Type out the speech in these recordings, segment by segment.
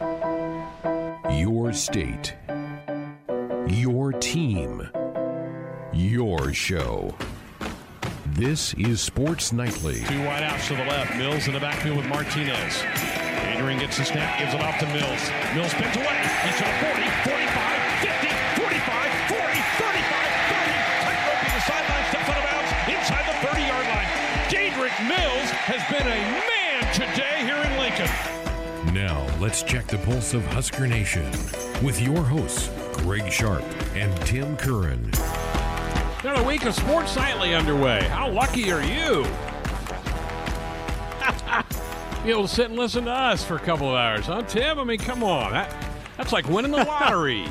Your state. Your team. Your show. This is Sports Nightly. Two wideouts to the left. Mills in the backfield with Martinez. Adrian gets the snap, gives it off to Mills. Mills spins away. He's to the 40, 45, let's check the pulse of Husker Nation with your hosts, Greg Sharp and Tim Curran. Another week of Sports Nightly underway. How lucky are you? Be able to sit and listen to us for a couple of hours, huh, Tim? I mean, come on. That, that's like winning the lottery.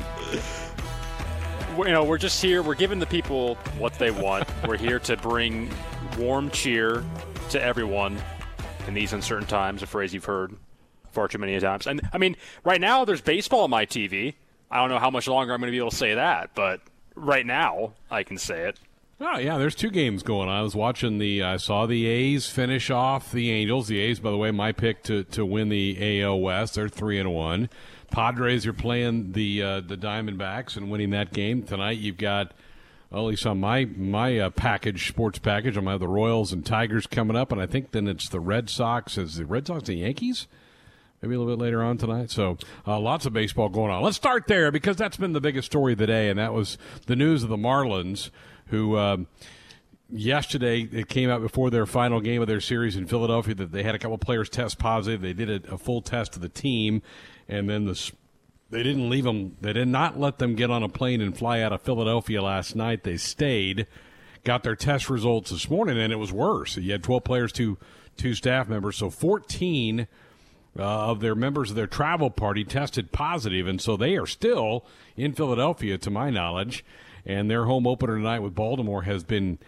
you know, we're just here. We're giving the people what they want. we're here to bring warm cheer to everyone in these uncertain times. A phrase you've heard far too many times. And I mean, right now there's baseball on my TV. I don't know how much longer I'm going to be able to say that, but right now I can say it. Oh yeah, there's two games going on. I was watching the. I saw the A's finish off the Angels. The A's, by the way, my pick to to win the AL West. They're three and one. Padres are playing the uh, the Diamondbacks and winning that game tonight. You've got. Well, at least on my my uh, package, sports package, I'm have the Royals and Tigers coming up, and I think then it's the Red Sox. Is the Red Sox the Yankees? Maybe a little bit later on tonight. So uh, lots of baseball going on. Let's start there because that's been the biggest story of the day, and that was the news of the Marlins, who um, yesterday it came out before their final game of their series in Philadelphia that they had a couple players test positive. They did a, a full test of the team, and then the they didn't leave them. They did not let them get on a plane and fly out of Philadelphia last night. They stayed, got their test results this morning, and it was worse. You had 12 players, two two staff members, so 14 uh, of their members of their travel party tested positive, and so they are still in Philadelphia, to my knowledge. And their home opener tonight with Baltimore has been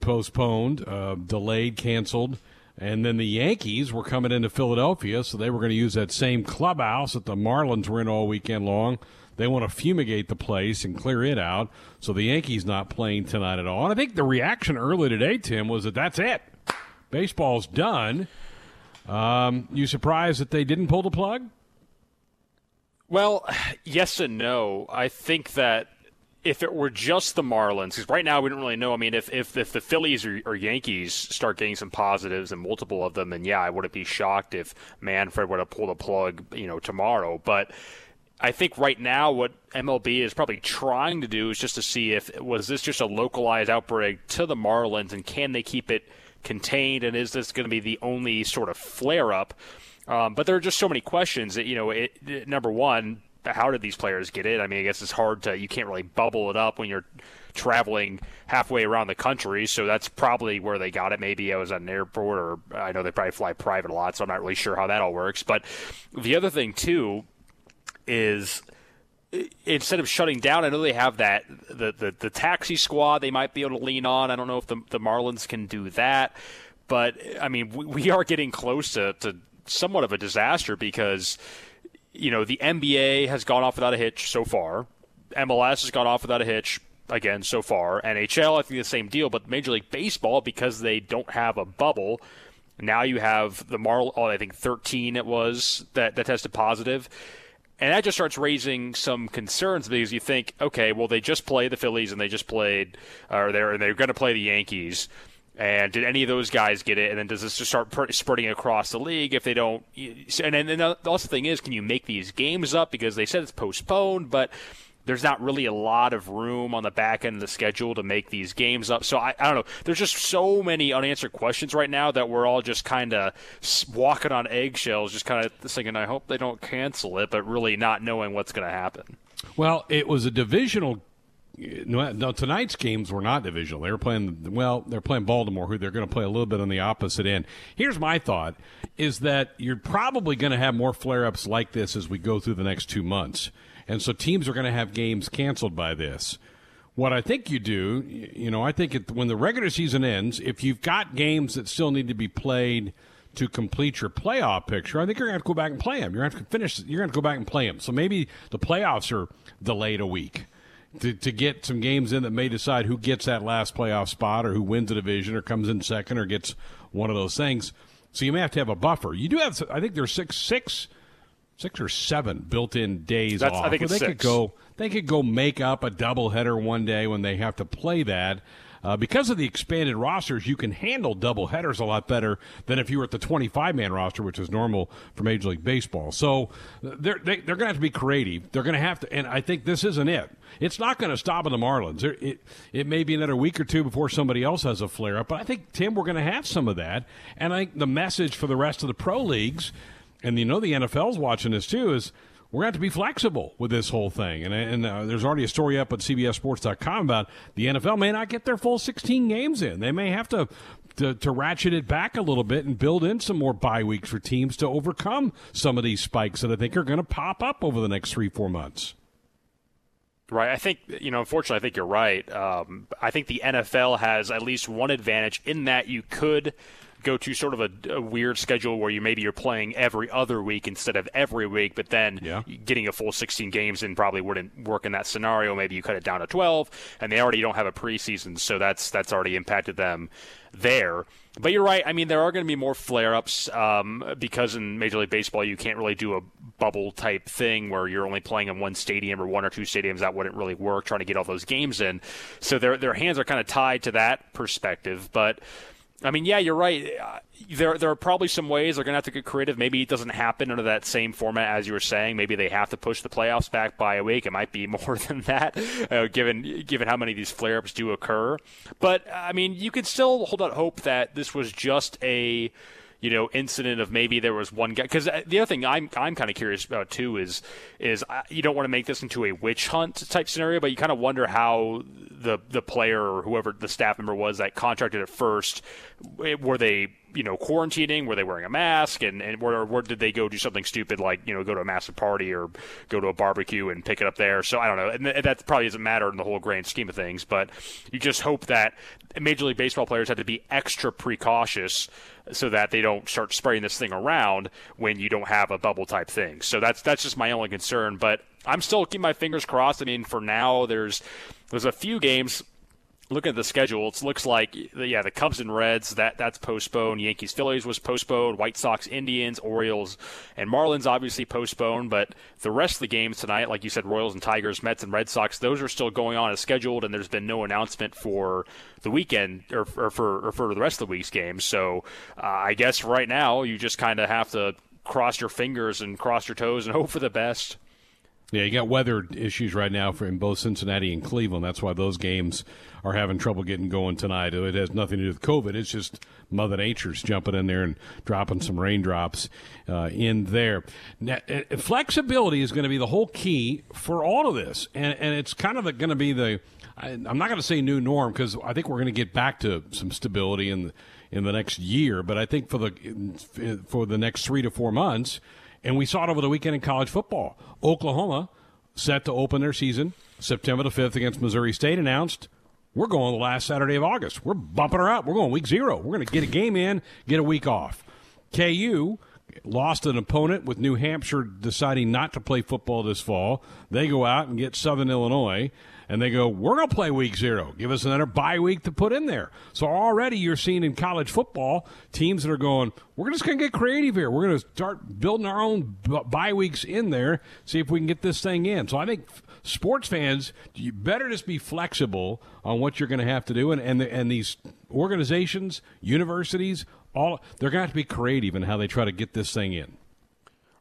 postponed, uh, delayed, canceled. And then the Yankees were coming into Philadelphia, so they were going to use that same clubhouse that the Marlins were in all weekend long. They want to fumigate the place and clear it out. So the Yankees not playing tonight at all. And I think the reaction early today, Tim, was that that's it. Baseball's done. Um, you surprised that they didn't pull the plug? Well, yes and no. I think that if it were just the Marlins, because right now we don't really know. I mean, if if, if the Phillies or, or, Yankees start getting some positives and multiple of them, then yeah, I wouldn't be shocked if Manfred would have pulled the plug, you know, tomorrow. But I think right now what MLB is probably trying to do is just to see if was this just a localized outbreak to the Marlins and can they keep it contained, and is this going to be the only sort of flare up? Um, but there are just so many questions that you know. It, it, number one, how did these players get it? I mean, I guess it's hard to you can't really bubble it up when you're traveling halfway around the country. So that's probably where they got it. Maybe I was at an airport, or I know they probably fly private a lot, so I'm not really sure how that all works. But the other thing too is instead of shutting down, I know they have that the, the, the taxi squad they might be able to lean on. I don't know if the the Marlins can do that, but I mean we, we are getting close to, to somewhat of a disaster because you know the NBA has gone off without a hitch so far. MLS has gone off without a hitch again so far. NHL, I think the same deal, but Major League Baseball because they don't have a bubble. Now you have the Marl. Oh, I think 13 it was that that tested positive and that just starts raising some concerns because you think, okay, well, they just played the Phillies and they just played, or they're they're going to play the Yankees. And did any of those guys get it? And then does this just start spreading across the league if they don't? And then the also thing is, can you make these games up because they said it's postponed, but there's not really a lot of room on the back end of the schedule to make these games up. So I, I don't know. There's just so many unanswered questions right now that we're all just kind of walking on eggshells, just kind of thinking, I hope they don't cancel it, but really not knowing what's going to happen. Well, it was a divisional. No, tonight's games were not divisional. They were playing well. They're playing Baltimore, who they're going to play a little bit on the opposite end. Here's my thought: is that you're probably going to have more flare-ups like this as we go through the next two months and so teams are going to have games canceled by this. What I think you do, you know, I think it, when the regular season ends, if you've got games that still need to be played to complete your playoff picture, I think you're going to, have to go back and play them. You're going to have to finish. You're going to go back and play them. So maybe the playoffs are delayed a week to, to get some games in that may decide who gets that last playoff spot or who wins the division or comes in second or gets one of those things. So you may have to have a buffer. You do have, I think there's six six six or seven built-in days That's, off. I think they it's could six. go they could go make up a doubleheader one day when they have to play that. Uh, because of the expanded rosters, you can handle double headers a lot better than if you were at the 25 man roster, which is normal for Major League Baseball. So they're, they, they're going to have to be creative. They're going to have to, and I think this isn't it. It's not going to stop in the Marlins. There, it, it may be another week or two before somebody else has a flare up, but I think, Tim, we're going to have some of that. And I think the message for the rest of the pro leagues, and you know the NFL's watching this too, is we're going to have to be flexible with this whole thing. And, and uh, there's already a story up at CBSSports.com about the NFL may not get their full 16 games in. They may have to, to, to ratchet it back a little bit and build in some more bye weeks for teams to overcome some of these spikes that I think are going to pop up over the next three, four months. Right. I think, you know, unfortunately, I think you're right. Um, I think the NFL has at least one advantage in that you could go to sort of a, a, weird schedule where you maybe you're playing every other week instead of every week, but then yeah. getting a full 16 games and probably wouldn't work in that scenario. Maybe you cut it down to 12, and they already don't have a preseason, so that's that's already impacted them there. But you're right. I mean, there are going to be more flare-ups um, because in Major League Baseball you can't really do a bubble type thing where you're only playing in one stadium or one or two stadiums. That wouldn't really work. Trying to get all those games in, so their their hands are kind of tied to that perspective. But I mean, yeah, you're right. There, there are probably some ways they're going to have to get creative. Maybe it doesn't happen under that same format as you were saying. Maybe they have to push the playoffs back by a week. It might be more than that, uh, given given how many of these flare-ups do occur. But I mean, you can still hold out hope that this was just a you know incident of maybe there was one guy because uh, the other thing I'm I'm kind of curious about too is is uh, you don't want to make this into a witch hunt type scenario, but you kind of wonder how the the player or whoever the staff member was that contracted it first were they you know quarantining were they wearing a mask and and where, where did they go do something stupid like you know go to a massive party or go to a barbecue and pick it up there? So i don't know. And that probably doesn't matter in the whole grand scheme of things but you just hope that major league baseball players have to be extra precautious so that they don't start spreading this thing around when you don't have a bubble type thing. So that's that's just my only concern but i'm still keeping my fingers crossed. I mean for now there's there's a few games looking at the schedule, it looks like yeah, the Cubs and Reds that that's postponed. Yankees Phillies was postponed. White Sox Indians Orioles and Marlins obviously postponed. But the rest of the games tonight, like you said, Royals and Tigers, Mets and Red Sox, those are still going on as scheduled, and there's been no announcement for the weekend or, or for or for the rest of the week's games. So uh, I guess right now you just kind of have to cross your fingers and cross your toes and hope for the best. Yeah, you got weather issues right now for in both Cincinnati and Cleveland. That's why those games are having trouble getting going tonight. It has nothing to do with COVID. It's just Mother Nature's jumping in there and dropping some raindrops uh, in there. Now, uh, flexibility is going to be the whole key for all of this, and and it's kind of going to be the. I, I'm not going to say new norm because I think we're going to get back to some stability in the, in the next year. But I think for the for the next three to four months and we saw it over the weekend in college football. Oklahoma, set to open their season September the 5th against Missouri State, announced we're going the last Saturday of August. We're bumping her up. We're going week zero. We're going to get a game in, get a week off. KU lost an opponent with New Hampshire deciding not to play football this fall. They go out and get Southern Illinois and they go, we're going to play week zero. Give us another bye week to put in there. So already you're seeing in college football teams that are going, we're just going to get creative here. We're going to start building our own bye weeks in there, see if we can get this thing in. So I think sports fans, you better just be flexible on what you're going to have to do. And, and, the, and these organizations, universities, all they're going to have to be creative in how they try to get this thing in.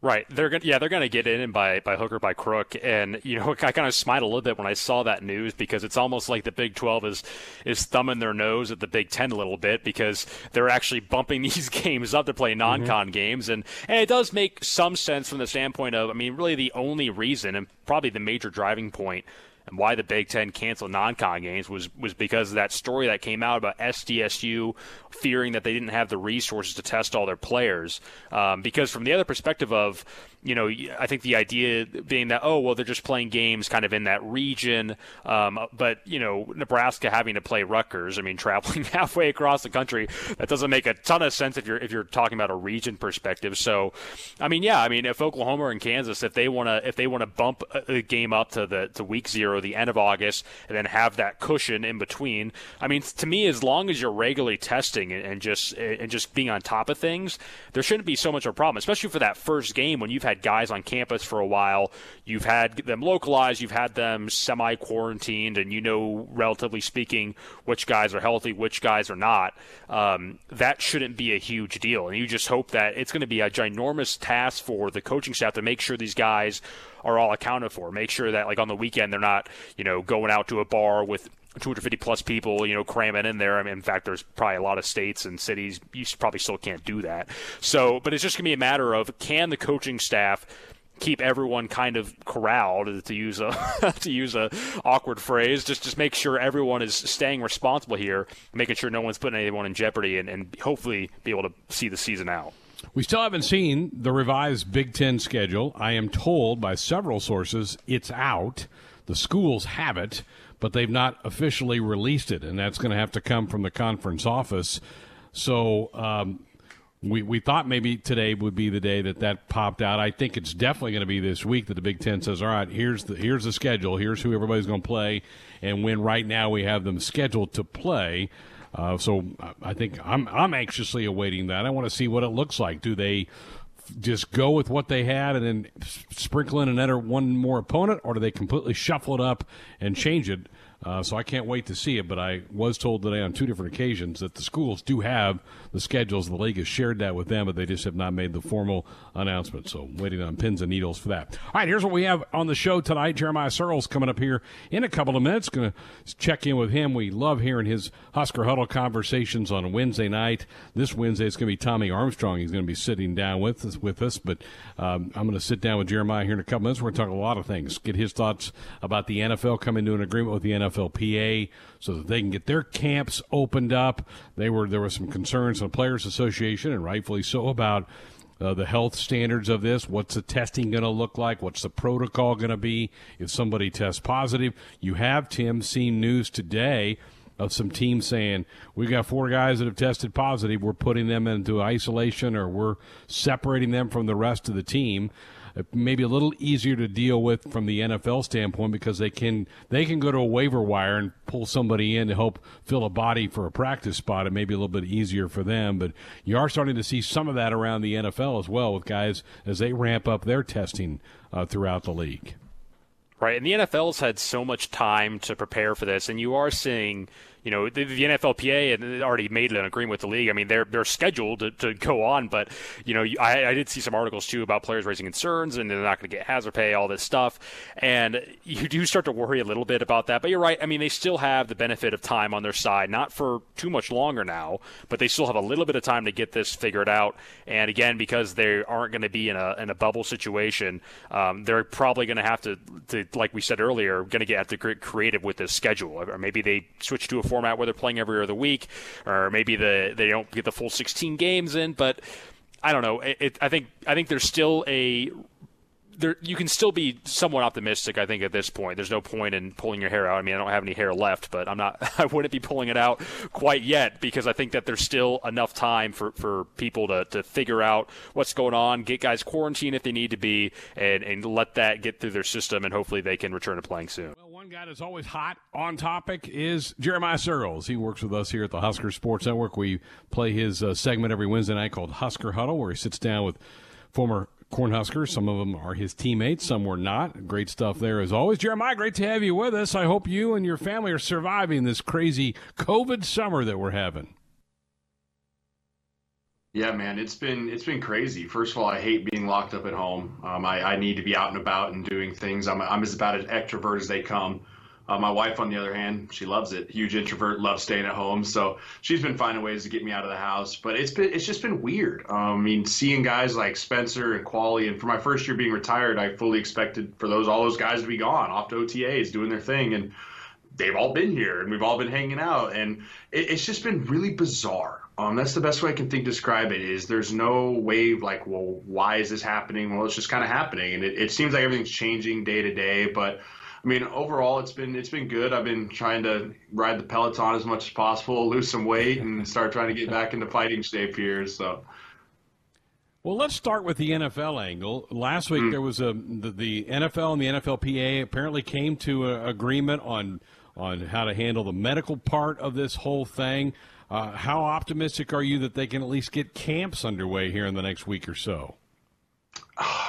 Right. They're going yeah, they're going to get in by by hook or by crook and you know, I kind of smiled a little bit when I saw that news because it's almost like the Big 12 is is thumbing their nose at the Big 10 a little bit because they're actually bumping these games up to play non-con mm-hmm. games and and it does make some sense from the standpoint of I mean, really the only reason and probably the major driving point why the Big Ten canceled non-con games was was because of that story that came out about SDSU fearing that they didn't have the resources to test all their players. Um, because from the other perspective of you know, I think the idea being that oh well they're just playing games kind of in that region, um, but you know Nebraska having to play Rutgers, I mean traveling halfway across the country, that doesn't make a ton of sense if you're if you're talking about a region perspective. So, I mean yeah, I mean if Oklahoma and Kansas if they want to if they want to bump a game up to the to week zero, the end of August, and then have that cushion in between, I mean to me as long as you're regularly testing and just and just being on top of things, there shouldn't be so much of a problem, especially for that first game when you've had had guys on campus for a while, you've had them localized, you've had them semi quarantined, and you know, relatively speaking, which guys are healthy, which guys are not. Um, that shouldn't be a huge deal. And you just hope that it's going to be a ginormous task for the coaching staff to make sure these guys are all accounted for. Make sure that, like, on the weekend, they're not, you know, going out to a bar with 250 plus people, you know, cramming in there. I mean, in fact, there's probably a lot of states and cities you probably still can't do that. So, but it's just going to be a matter of can the coaching staff keep everyone kind of corralled to use a to use a awkward phrase just just make sure everyone is staying responsible here making sure no one's putting anyone in jeopardy and, and hopefully be able to see the season out we still haven't seen the revised Big Ten schedule. I am told by several sources it's out. The schools have it but they've not officially released it, and that's going to have to come from the conference office. So um, we we thought maybe today would be the day that that popped out. I think it's definitely going to be this week that the Big Ten says, "All right, here's the here's the schedule. Here's who everybody's going to play, and when right now we have them scheduled to play." Uh, so I think I'm I'm anxiously awaiting that. I want to see what it looks like. Do they just go with what they had and then sprinkle in another one more opponent, or do they completely shuffle it up and change it? Uh, so I can't wait to see it. But I was told today on two different occasions that the schools do have the schedules. The league has shared that with them, but they just have not made the formal announcement. So waiting on pins and needles for that. All right, here's what we have on the show tonight. Jeremiah Sirles coming up here in a couple of minutes. Going to check in with him. We love hearing his Husker Huddle conversations on Wednesday night. This Wednesday it's going to be Tommy Armstrong. He's going to be sitting down with us. With us, but um, I'm going to sit down with Jeremiah here in a couple minutes. We're going to talk a lot of things. Get his thoughts about the NFL coming to an agreement with the NFL NFLPA so that they can get their camps opened up. They were there was some concerns on the Players Association, and rightfully so, about uh, the health standards of this. What's the testing going to look like? What's the protocol going to be if somebody tests positive? You have Tim seen news today of some teams saying we've got four guys that have tested positive. We're putting them into isolation or we're separating them from the rest of the team maybe a little easier to deal with from the NFL standpoint because they can they can go to a waiver wire and pull somebody in to help fill a body for a practice spot. It may be a little bit easier for them, but you are starting to see some of that around the NFL as well with guys as they ramp up their testing uh, throughout the league. Right, and the NFL's had so much time to prepare for this, and you are seeing you know, the, the NFLPA had already made an agreement with the league. I mean, they're they're scheduled to, to go on, but you know, I, I did see some articles too about players raising concerns and they're not going to get hazard pay, all this stuff, and you do start to worry a little bit about that. But you're right. I mean, they still have the benefit of time on their side, not for too much longer now, but they still have a little bit of time to get this figured out. And again, because they aren't going to be in a in a bubble situation, um, they're probably going to have to, to, like we said earlier, going to get to get creative with this schedule, or maybe they switch to a format where they're playing every other week, or maybe the they don't get the full 16 games in. But I don't know. It, it, I think I think there's still a there, you can still be somewhat optimistic. I think at this point, there's no point in pulling your hair out. I mean, I don't have any hair left, but I'm not. I wouldn't be pulling it out quite yet because I think that there's still enough time for, for people to, to figure out what's going on, get guys quarantined if they need to be, and, and let that get through their system, and hopefully they can return to playing soon. Well, one guy that's always hot on topic is Jeremiah Sirles. He works with us here at the Husker Sports Network. We play his uh, segment every Wednesday night called Husker Huddle, where he sits down with former Cornhuskers. Some of them are his teammates, some were not. Great stuff there as always. Jeremiah, great to have you with us. I hope you and your family are surviving this crazy COVID summer that we're having. Yeah, man, it's been it's been crazy. First of all, I hate being locked up at home. Um, I, I need to be out and about and doing things. I'm I'm as about as extrovert as they come. Uh, my wife, on the other hand, she loves it. Huge introvert, loves staying at home. So she's been finding ways to get me out of the house. But it's been it's just been weird. Um, I mean, seeing guys like Spencer and Qvale, and for my first year being retired, I fully expected for those all those guys to be gone off to OTAs doing their thing, and they've all been here and we've all been hanging out, and it, it's just been really bizarre. Um, that's the best way I can think describe it. Is there's no way like, well, why is this happening? Well, it's just kind of happening, and it, it seems like everything's changing day to day, but I mean, overall, it's been it's been good. I've been trying to ride the Peloton as much as possible, lose some weight, and start trying to get back into fighting shape here. So. Well, let's start with the NFL angle. Last week mm. there was a the, the, NFL and the NFLPA apparently came to an agreement on on how to handle the medical part of this whole thing. Uh, how optimistic are you that they can at least get camps underway here in the next week or so?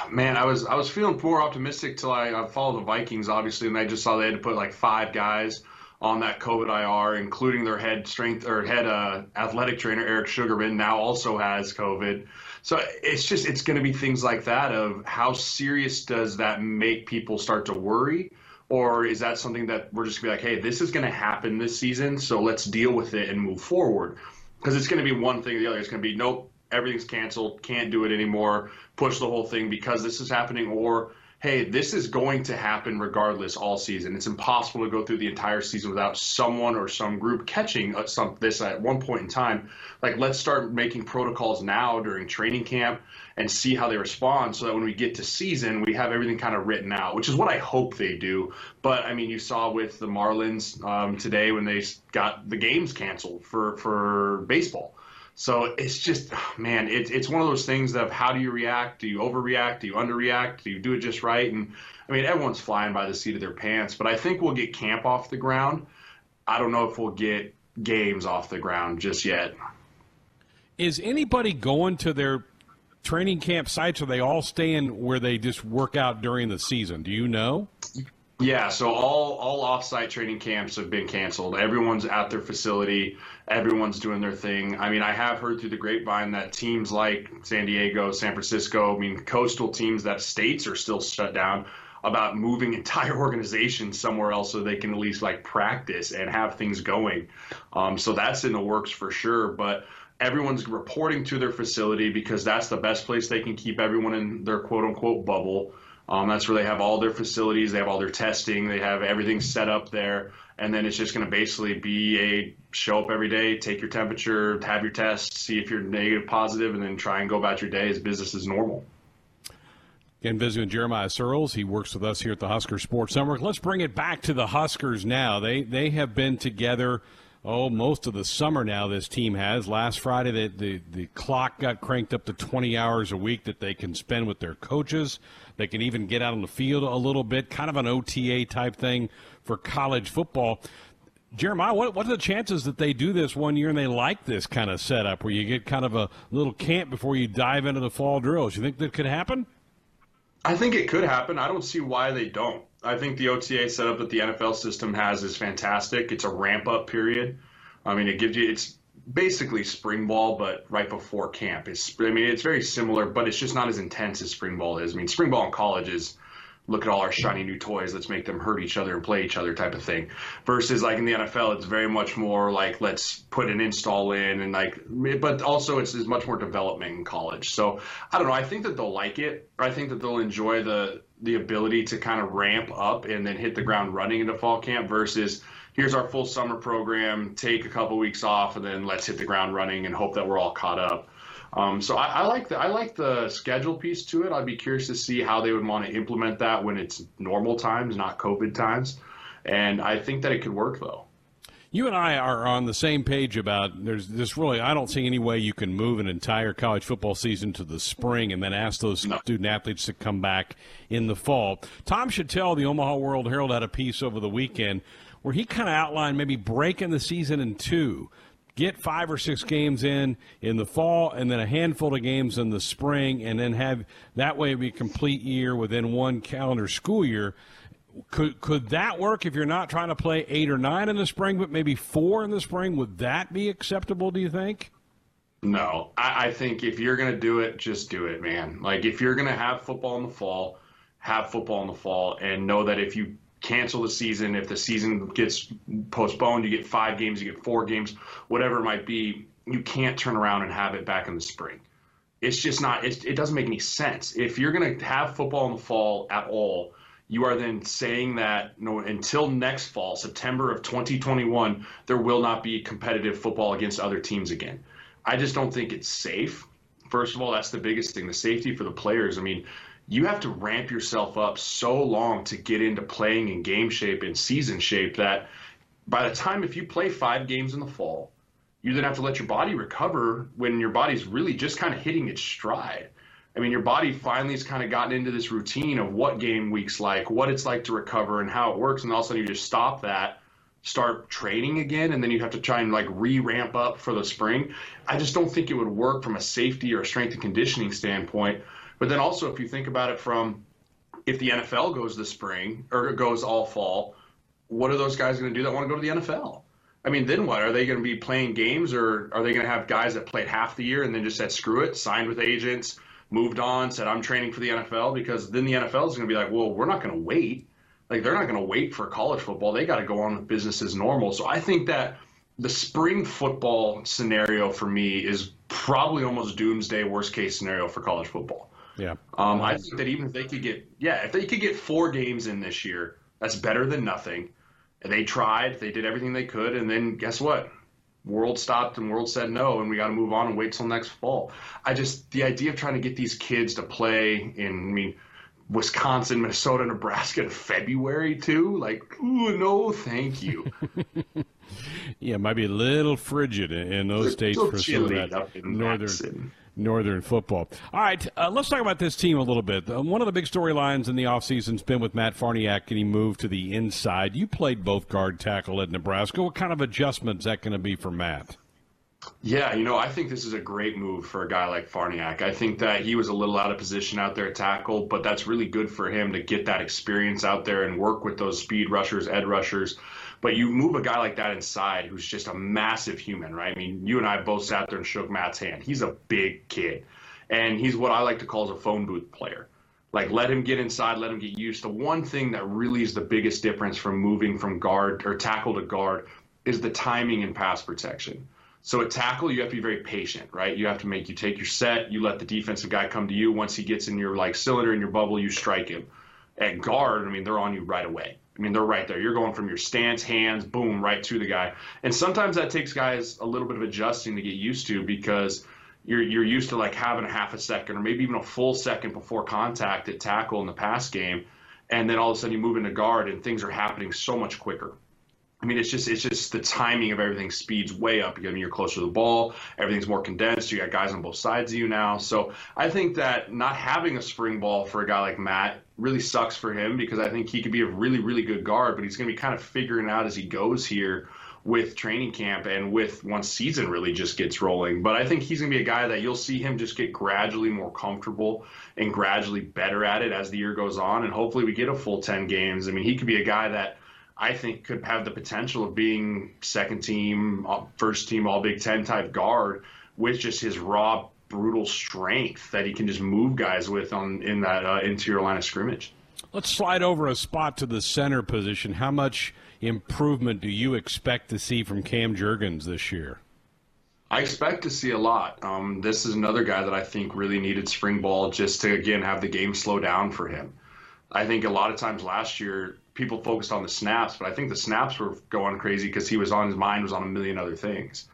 Man, I was I was feeling more optimistic till I, I followed the Vikings, obviously, and I just saw they had to put like five guys on that COVID IR, including their head strength or head uh, athletic trainer Eric Sugarman now also has COVID. So it's just it's going to be things like that of how serious does that make people start to worry, or is that something that we're just to be like, hey, this is to happen this season, so let's deal with it and move forward? Because it's to be one thing or the other. It's to be nope, everything's canceled, can't do it anymore, push the whole thing because this is happening, or hey, this is going to happen regardless all season. It's impossible to go through the entire season without someone or some group catching some this at one point in time. Like, let's start making protocols now during training camp and see how they respond, so that when we get to season, we have everything kind of written out, which is what I hope they do. But I mean, you saw with the Marlins um, today when they got the games canceled for for baseball. So it's just, oh, man, it's it's one of those things of how do you react? Do you overreact? Do you underreact? Do you do it just right? And I mean, everyone's flying by the seat of their pants, but I think we'll get camp off the ground. I don't know if we'll get games off the ground just yet. Is anybody going to their training camp sites? Or are they all staying where they just work out during the season? Do you know? Yeah, so all all offsite training camps have been canceled. Everyone's at their facility. Everyone's doing their thing. I mean, I have heard through the grapevine that teams like San Diego, San Francisco, I mean, coastal teams that states are still shut down about moving entire organizations somewhere else so they can at least like practice and have things going. Um, so that's in the works for sure. But everyone's reporting to their facility because that's the best place they can keep everyone in their quote unquote bubble. Um, that's where they have all their facilities, they have all their testing, they have everything set up there. And then it's just going to basically be a show up every day, take your temperature, have your test, see if you're negative, positive, and then try and go about your day as business as normal. Again, visiting Jeremiah Sirles. He works with us here at the Husker Sports Network. Let's bring it back to the Huskers now. They they have been together oh, most of the summer now this team has. Last Friday, the, the, the clock got cranked up to 20 hours a week that they can spend with their coaches. They can even get out on the field a little bit, kind of an OTA type thing for college football. Jeremiah, what, what are the chances that they do this one year and they like this kind of setup where you get kind of a little camp before you dive into the fall drills? You think that could happen? I think it could happen. I don't see why they don't. I think the OTA setup that the NFL system has is fantastic. It's a ramp up period. I mean, it gives you it's basically spring ball, but right before camp. It's I mean, it's very similar, but it's just not as intense as spring ball is. I mean, spring ball in college is look at all our shiny new toys, let's make them hurt each other and play each other type of thing. Versus like in the NFL, it's very much more like let's put an install in and like, but also it's, it's much more development in college. So I don't know. I think that they'll like it. I think that they'll enjoy the the ability to kind of ramp up and then hit the ground running into fall camp versus here's our full summer program, take a couple weeks off, and then let's hit the ground running and hope that we're all caught up. Um, so I, I, like the I like the schedule piece to it. I'd be curious to see how they would want to implement that when it's normal times, not COVID times. And I think that it could work though. You and I are on the same page about there's this really I don't see any way you can move an entire college football season to the spring and then ask those no. student athletes to come back in the fall. Tom Shatel, the Omaha World Herald, had a piece over the weekend where he kind of outlined maybe breaking the season in two get five or six games in in the fall and then a handful of games in the spring and then have that way be a complete year within one calendar school year could could that work if you're not trying to play eight or nine in the spring but maybe four in the spring would that be acceptable do you think no i, I think if you're going to do it just do it man like if you're going to have football in the fall have football in the fall and know that if you cancel the season. If the season gets postponed, you get five games, you get four games, whatever it might be. You can't turn around and have it back in the spring. It's just not. It doesn't make any sense. If you're going to have football in the fall at all, you are then saying that you know, until next fall, September of 2021, there will not be competitive football against other teams again. I just don't think it's safe. First of all, that's the biggest thing the safety for the players. I mean, you have to ramp yourself up so long to get into playing in game shape and season shape that by the time if you play five games in the fall, you then have to let your body recover when your body's really just kind of hitting its stride. I mean, your body finally has kind of gotten into this routine of what game week's like, what it's like to recover, and how it works. And all of a sudden, you just stop that, start training again, and then you have to try and like re ramp up for the spring. I just don't think it would work from a safety or strength and conditioning standpoint But then also, if you think about it from if the NFL goes this spring or goes all fall, what are those guys going to do that want to go to the NFL? I mean, then what? Are they going to be playing games or are they going to have guys that played half the year and then just said, screw it, signed with agents, moved on, said, I'm training for the NFL? Because then the NFL is going to be like, well, we're not going to wait. Like, they're not going to wait for college football. They got to go on with business as normal. So I think that the spring football scenario for me is probably almost doomsday worst case scenario for college football. Yeah. Um, I think that even if they could get, yeah, if they could get four games in this year, that's better than nothing. They tried, they did everything they could, and then guess what? World stopped and World said no, and we got to move on and wait till next fall. I just the idea of trying to get these kids to play in, I mean, Wisconsin, Minnesota, Nebraska in February too. Like, ooh, no, thank you. yeah, it might be a little frigid in those states for some of that northern Northern football. All right, uh, let's talk about this team a little bit. Uh, one of the big storylines in the offseason has been with Matt Farniok getting moved to the inside. You played both guard tackle at Nebraska. What kind of adjustment is that going to be for Matt? Yeah, you know, I think this is a great move for a guy like Farniok. I think that he was a little out of position out there at tackle, but that's really good for him to get that experience out there and work with those speed rushers, ed rushers. But you move a guy like that inside who's just a massive human, right? I mean, you and I both sat there and shook Matt's hand. He's a big kid. And he's what I like to call as a phone booth player. Like, let him get inside, let him get used. The one thing that really is the biggest difference from moving from guard or tackle to guard is the timing and pass protection. So at tackle, you have to be very patient, right? You have to make you take your set, you let the defensive guy come to you. Once he gets in your like cylinder in your bubble, you strike him. At guard, I mean, they're on you right away. I mean, they're right there. You're going from your stance, hands, boom, right to the guy. And sometimes that takes guys a little bit of adjusting to get used to because you're you're used to like having a half a second or maybe even a full second before contact at tackle in the pass game, and then all of a sudden you move into guard and things are happening so much quicker. I mean, it's just it's just the timing of everything speeds way up. I mean, you're closer to the ball. Everything's more condensed. You got guys on both sides of you now. So I think that not having a spring ball for a guy like Matt really sucks for him because I think he could be a really really good guard, but he's going to be kind of figuring out as he goes here with training camp and with once season really just gets rolling. But I think he's going to be a guy that you'll see him just get gradually more comfortable and gradually better at it as the year goes on. And hopefully we get a full 10 games. I mean, he could be a guy that I think could have the potential of being second team, uh, first team All Big Ten type guard with just his raw, brutal strength that he can just move guys with on in that uh, interior line of scrimmage. Let's slide over a spot to the center position. How much improvement do you expect to see from Cam Jurgens this year? I expect to see a lot. Um, this is another guy that I think really needed spring ball just to again have the game slow down for him. I think a lot of times last year people focused on the snaps, but I think the snaps were going crazy because he was on his mind was on a million other things.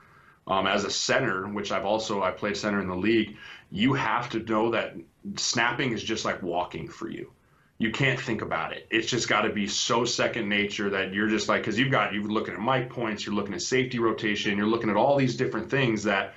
Um, as a center, which I've also I played center in the league, you have to know that snapping is just like walking for you. You can't think about it. It's just got to be so second nature that you're just like because you've got you're looking at mic points, you're looking at safety rotation, you're looking at all these different things that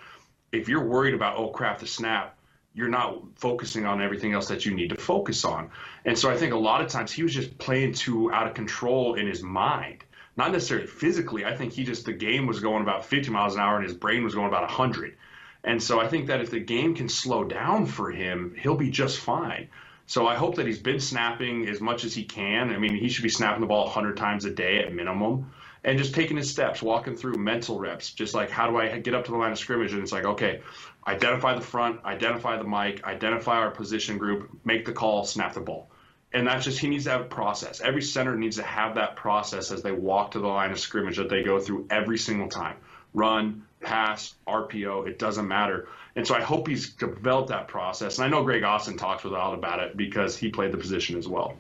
if you're worried about oh crap the snap, you're not focusing on everything else that you need to focus on. And so I think a lot of times he was just playing too out of control in his mind. Not necessarily physically. I think he just the game was going about 50 miles an hour and his brain was going about 100. And so I think that if the game can slow down for him, he'll be just fine. So I hope that he's been snapping as much as he can. I mean, he should be snapping the ball 100 times a day at minimum and just taking his steps, walking through mental reps, just like how do I get up to the line of scrimmage? And it's like, okay, identify the front, identify the mic, identify our position group, make the call, snap the ball. And that's just, he needs to have a process. Every center needs to have that process as they walk to the line of scrimmage that they go through every single time run, pass, RPO, it doesn't matter. And so I hope he's developed that process. And I know Greg Austin talks with Al about it because he played the position as well.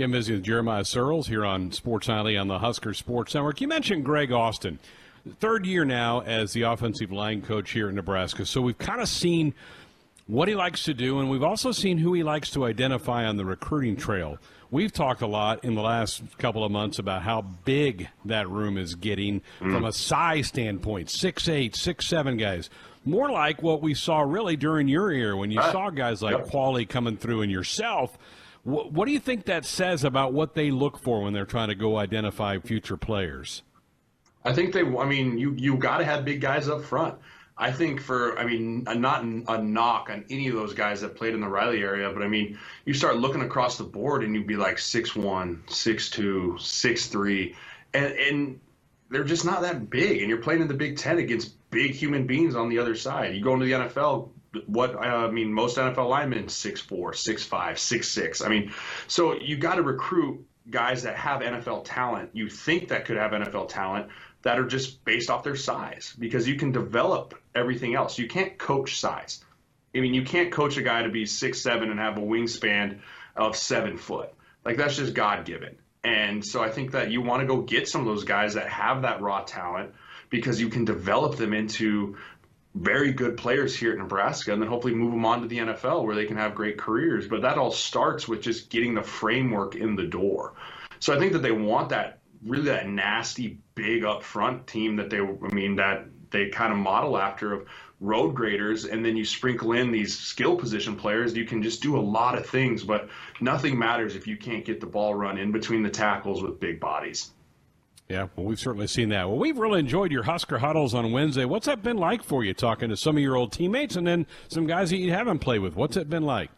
Again, visiting with Jeremiah Sirles here on Sports Nightly on the Husker Sports Network. You mentioned Greg Austin. Third year now as the offensive line coach here in Nebraska. So we've kind of seen what he likes to do, and we've also seen who he likes to identify on the recruiting trail. We've talked a lot in the last couple of months about how big that room is getting mm. from a size standpoint six eight, six seven guys. More like what we saw really during your year when you uh, saw guys like yep. Qvale coming through and yourself. What, what do you think that says about what they look for when they're trying to go identify future players? I think they. I mean, you you got to have big guys up front. I think for, I mean, not a knock on any of those guys that played in the Riley area, but I mean, you start looking across the board and you'd be like 6'1, 6'2, 6'3, and, and they're just not that big. And you're playing in the Big Ten against big human beings on the other side. You go into the NFL, what I mean, most NFL linemen 6'4, 6'5, 6'6. I mean, so you got to recruit guys that have NFL talent. You think that could have NFL talent that are just based off their size because you can develop everything else. You can't coach size. I mean, you can't coach a guy to be six seven and have a wingspan of seven foot. Like that's just God given. And so I think that you want to go get some of those guys that have that raw talent because you can develop them into very good players here at Nebraska and then hopefully move them on to the NFL where they can have great careers. But that all starts with just getting the framework in the door. So I think that they want that really that nasty big up front team that they I mean that they kind of model after of road graders and then you sprinkle in these skill position players you can just do a lot of things but nothing matters if you can't get the ball run in between the tackles with big bodies yeah, well, we've certainly seen that. Well, we've really enjoyed your Husker huddles on Wednesday. What's that been like for you, talking to some of your old teammates and then some guys that you haven't played with? What's it been like?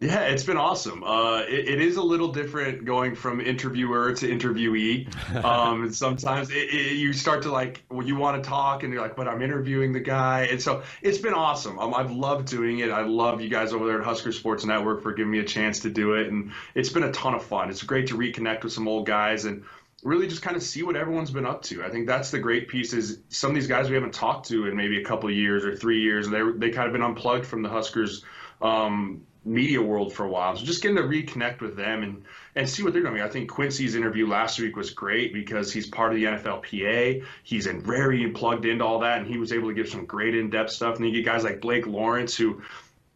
Yeah, it's been awesome. Uh, it, it is a little different going from interviewer to interviewee. Um, sometimes it, it, you start to like, well, you want to talk, and you're like, but I'm interviewing the guy. And so it's been awesome. Um, I've loved doing it. I love you guys over there at Husker Sports Network for giving me a chance to do it. And it's been a ton of fun. It's great to reconnect with some old guys and really just kind of see what everyone's been up to. I think that's the great piece is some of these guys we haven't talked to in maybe a couple years or three years. They they kind of been unplugged from the Huskers um, media world for a while. So just getting to reconnect with them and and see what they're doing. I think Quincy's interview last week was great because he's part of the NFLPA. He's in very plugged into all that, and he was able to give some great in-depth stuff. And then you get guys like Blake Lawrence who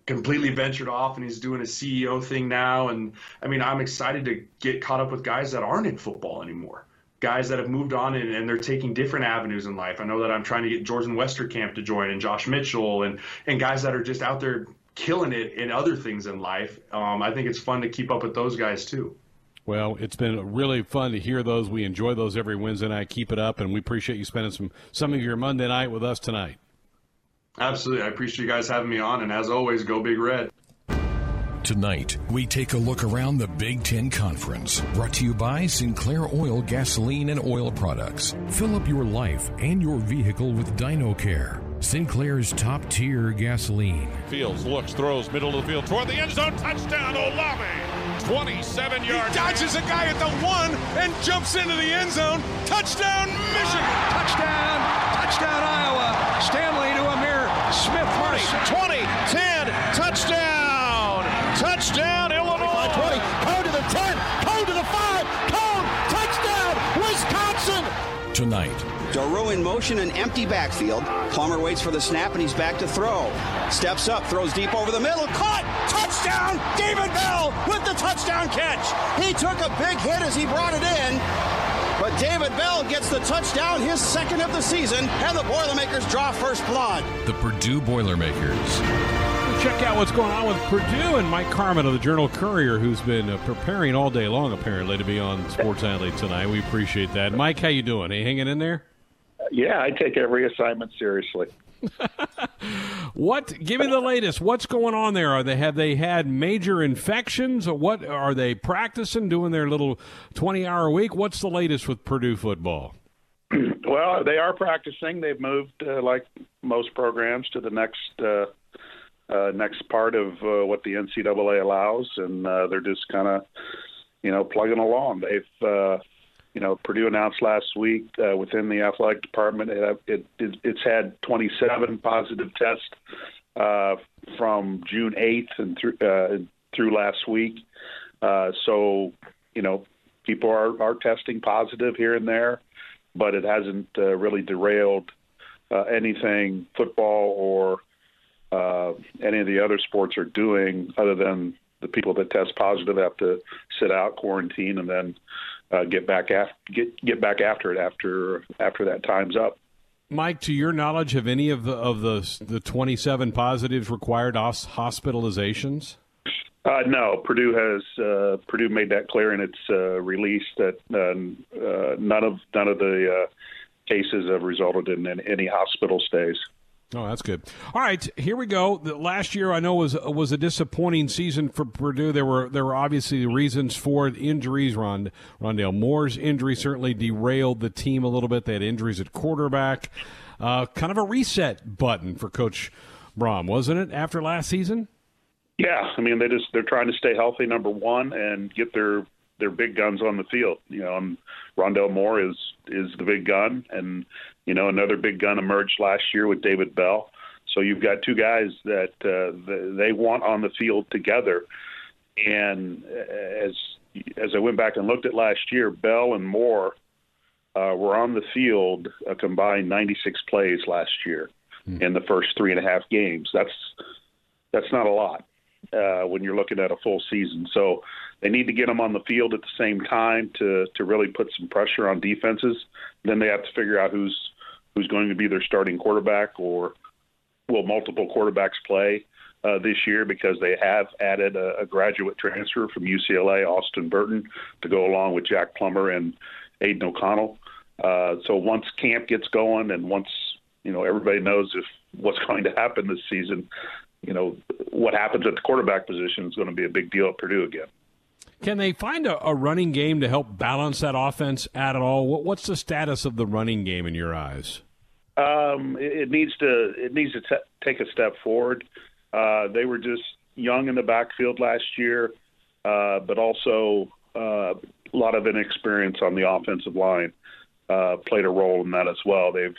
completely ventured off and he's doing a CEO thing now. And I mean, I'm excited to get caught up with guys that aren't in football anymore. Guys that have moved on and, and they're taking different avenues in life. I know that I'm trying to get Jordan Westerkamp to join and Josh Mitchell and, and guys that are just out there killing it in other things in life. Um, I think it's fun to keep up with those guys too. Well, it's been really fun to hear those. We enjoy those every Wednesday night. Keep it up, and we appreciate you spending some some of your Monday night with us tonight. Absolutely. I appreciate you guys having me on. And as always, go Big Red. Tonight, we take a look around the Big Ten Conference. Brought to you by Sinclair Oil Gasoline and Oil Products. Fill up your life and your vehicle with DinoCare. Sinclair's top tier gasoline. Fields looks, throws, middle of the field toward the end zone. Touchdown, Olave. 27 yards. He dodges a guy at the one and jumps into the end zone. Touchdown, Michigan. Touchdown, touchdown, 30, 20, 10, touchdown! Touchdown, Illinois! 20, Cone to the 10, Cone to the 5, Cone, touchdown, Wisconsin! Tonight. Daru in motion, and empty backfield. Plummer waits for the snap, and he's back to throw. Steps up, throws deep over the middle, caught! Touchdown, David Bell with the touchdown catch! He took a big hit as he brought it in, but David Bell gets the touchdown, his second of the season, and the Boilermakers draw first blood. The Purdue Boilermakers. Check out what's going on with Purdue and Mike Carmin of the Journal Courier, who's been uh, preparing all day long, apparently, to be on Sports Athlete tonight. We appreciate that. Mike, how you doing? Are you hanging in there? Yeah, I take every assignment seriously. What? Give me the latest. What's going on there? Are they have they had major infections? Or what are they practicing? Doing their little twenty-hour week? What's the latest with Purdue football? well, they are practicing. They've moved, uh, like most programs, to the next uh, uh, next part of uh, what the NCAA allows, and uh, they're just kind of, you know, plugging along. They've uh, you know, Purdue announced last week uh, within the athletic department it, it, it, it's had 27 positive tests uh, from June 8th and through uh, through last week. Uh, so, you know, people are, are testing positive here and there, but it hasn't uh, really derailed uh, anything football or any of the other sports are doing, other than the people that test positive have to sit out, quarantine, and then uh, get back after get get back after it after after that time's up. Mike, to your knowledge, have any of the of the the 27 positives required hospitalizations? Uh, no, Purdue has uh, Purdue made that clear in its uh, release that uh, uh, none of none of the uh, cases have resulted in any hospital stays. Oh, that's good. All right, here we go. The last year I know was was a disappointing season for Purdue. There were there were obviously reasons for. Injuries. Rond, Rondale Moore's injury certainly derailed the team a little bit. They had injuries at quarterback. Uh, kind of a reset button for Coach Brohm, wasn't it? After last season. Yeah, I mean they just they're trying to stay healthy, number one, and get their their big guns on the field. You know, and Rondale Moore is is the big gun, and you know another big gun emerged last year with David Bell. So you've got two guys that uh, they want on the field together. And as as I went back and looked at last year, Bell and Moore uh, were on the field a combined 96 plays last year mm. in the first three and a half games. That's that's not a lot uh, when you're looking at a full season. So they need to get them on the field at the same time to to really put some pressure on defenses. Then they have to figure out who's who's going to be their starting quarterback or will multiple quarterbacks play uh, this year because they have added a, a graduate transfer from UCLA, Austin Burton, to go along with Jack Plummer and Aidan O'Connell. Uh, so once camp gets going and once you know everybody knows if what's going to happen this season, you know what happens at the quarterback position is going to be a big deal at Purdue again. Can they find a, a, running game to help balance that offense at all? What, what's the status of the running game in your eyes? Um, it, it, needs to it needs to t- take a step forward. Uh, they were just young in the backfield last year, uh, but also uh, a lot of inexperience on the offensive line uh, played a role in that as well. They've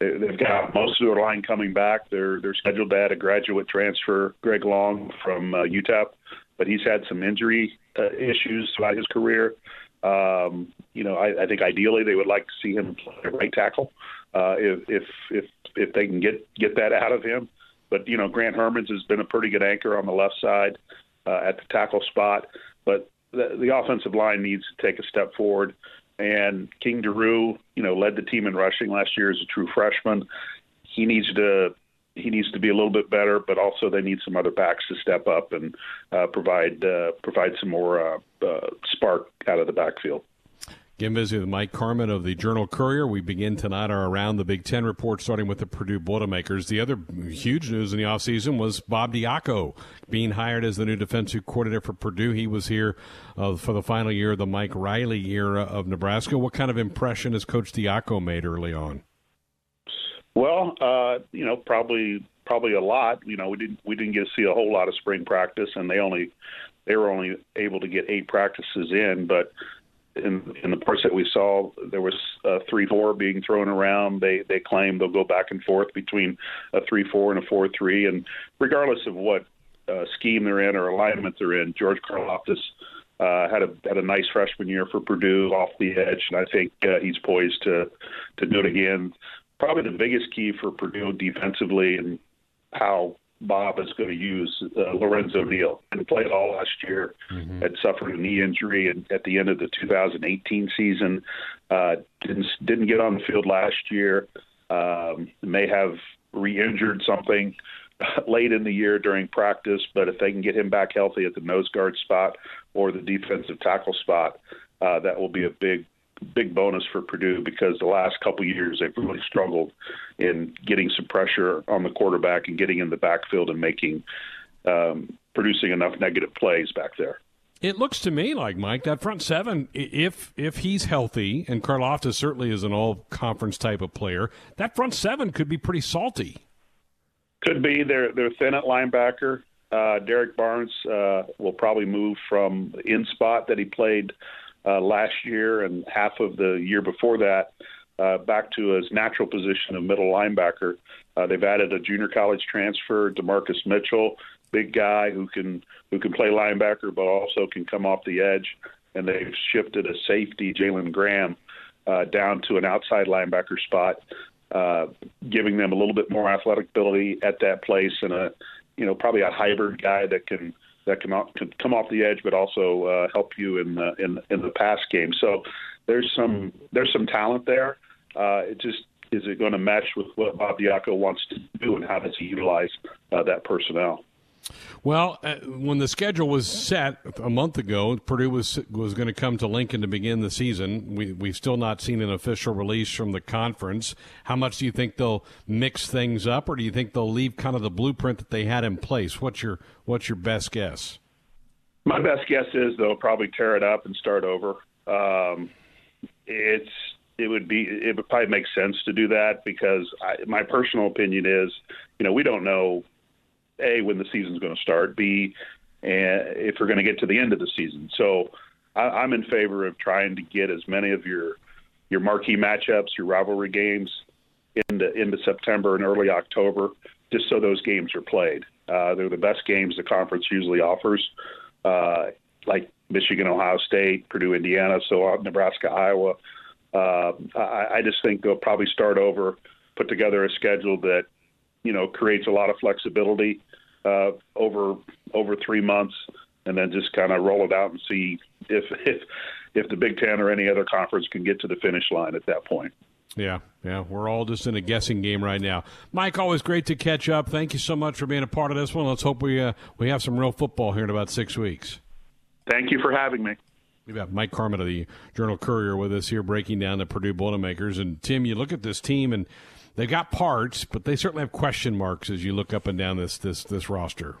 they've got most of their line coming back. They're they're scheduled to add a graduate transfer, Greg Long from uh, UTEP, but he's had some injury uh, issues throughout his career. Um, you know, I, I think ideally they would like to see him play right tackle uh, if if if if they can get get that out of him. But you know, Grant Hermanns has been a pretty good anchor on the left side uh, at the tackle spot. But the, the offensive line needs to take a step forward. And King Doerue, you know, led the team in rushing last year as a true freshman. He needs to he needs to be a little bit better, but also they need some other backs to step up and uh, provide uh, provide some more uh, uh spark out of the backfield. Getting busy with Mike Carmin of the Journal Courier. We begin tonight our Around the Big Ten report, starting with the Purdue Boilermakers. The other huge news in the offseason was Bob Diaco being hired as the new defensive coordinator for Purdue. He was here uh, for the final year of the Mike Riley era of Nebraska. What kind of impression has Coach Diaco made early on? Well, uh, you know, probably probably a lot. You know, we didn't we didn't get to see a whole lot of spring practice, and they only they were only able to get eight practices in, but in, in the parts that we saw, there was a three-four being thrown around. They they claim they'll go back and forth between a three-four and a four-three, and regardless of what uh, scheme they're in or alignment they're in, George Karlaftis uh, had a had a nice freshman year for Purdue off the edge, and I think uh, he's poised to to do it again. Probably the biggest key for Purdue defensively and how Bob is going to use uh, Lorenzo Neal. played all last year. Mm-hmm. Had suffered a knee injury and at the end of the 2018 season. Uh, didn't didn't get on the field last year. Um, may have re-injured something late in the year during practice. But if they can get him back healthy at the nose guard spot or the defensive tackle spot, uh, that will be a big big bonus for Purdue because the last couple years they've really struggled in getting some pressure on the quarterback and getting in the backfield and making um, producing enough negative plays back there. It looks to me like Mike that front seven, if if he's healthy, and Karlaftis certainly is an all conference type of player, that front seven could be pretty salty. Could be. They're they're thin at linebacker. Uh, Derrick Barnes uh, will probably move from in spot that he played uh, last year and half of the year before that uh, back to his natural position of middle linebacker. Uh, they've added a junior college transfer, Demarcus Mitchell, big guy who can who can play linebacker but also can come off the edge. And they've shifted a safety, Jalen Graham, uh, down to an outside linebacker spot, uh, giving them a little bit more athletic ability at that place and a you know probably a hybrid guy that can that can, can come off the edge, but also uh, help you in the in, in the pass game. So there's some there's some talent there. Uh, it just is it going to mesh with what Bob Diaco wants to do, and how does he utilize uh, that personnel? Well, uh, when the schedule was set a month ago, Purdue was was going to come to Lincoln to begin the season. We we've still not seen an official release from the conference. How much do you think they'll mix things up, or do you think they'll leave kind of the blueprint that they had in place? What's your what's your best guess? My best guess is they'll probably tear it up and start over. Um, it's it would be it would probably make sense to do that because I, my personal opinion is, you know, we don't know a when the season's going to start, b and if we're going to get to the end of the season. So I, I'm in favor of trying to get as many of your your marquee matchups, your rivalry games into into September and early October, just so those games are played. Uh, they're the best games the conference usually offers, uh, like Michigan, Ohio State, Purdue, Indiana, so Nebraska, Iowa. Uh, I, I just think they'll probably start over, put together a schedule that you know creates a lot of flexibility uh, over over three months, and then just kind of roll it out and see if if if the Big Ten or any other conference can get to the finish line at that point. Yeah, yeah, we're all just in a guessing game right now. Mike, always great to catch up. Thank you so much for being a part of this one. Let's hope we uh, we have some real football here in about six weeks. Thank you for having me. We've got Mike Carmin of the Journal Courier with us here, breaking down the Purdue Boilermakers. And Tim, you look at this team and They've got parts, but they certainly have question marks as you look up and down this this this roster.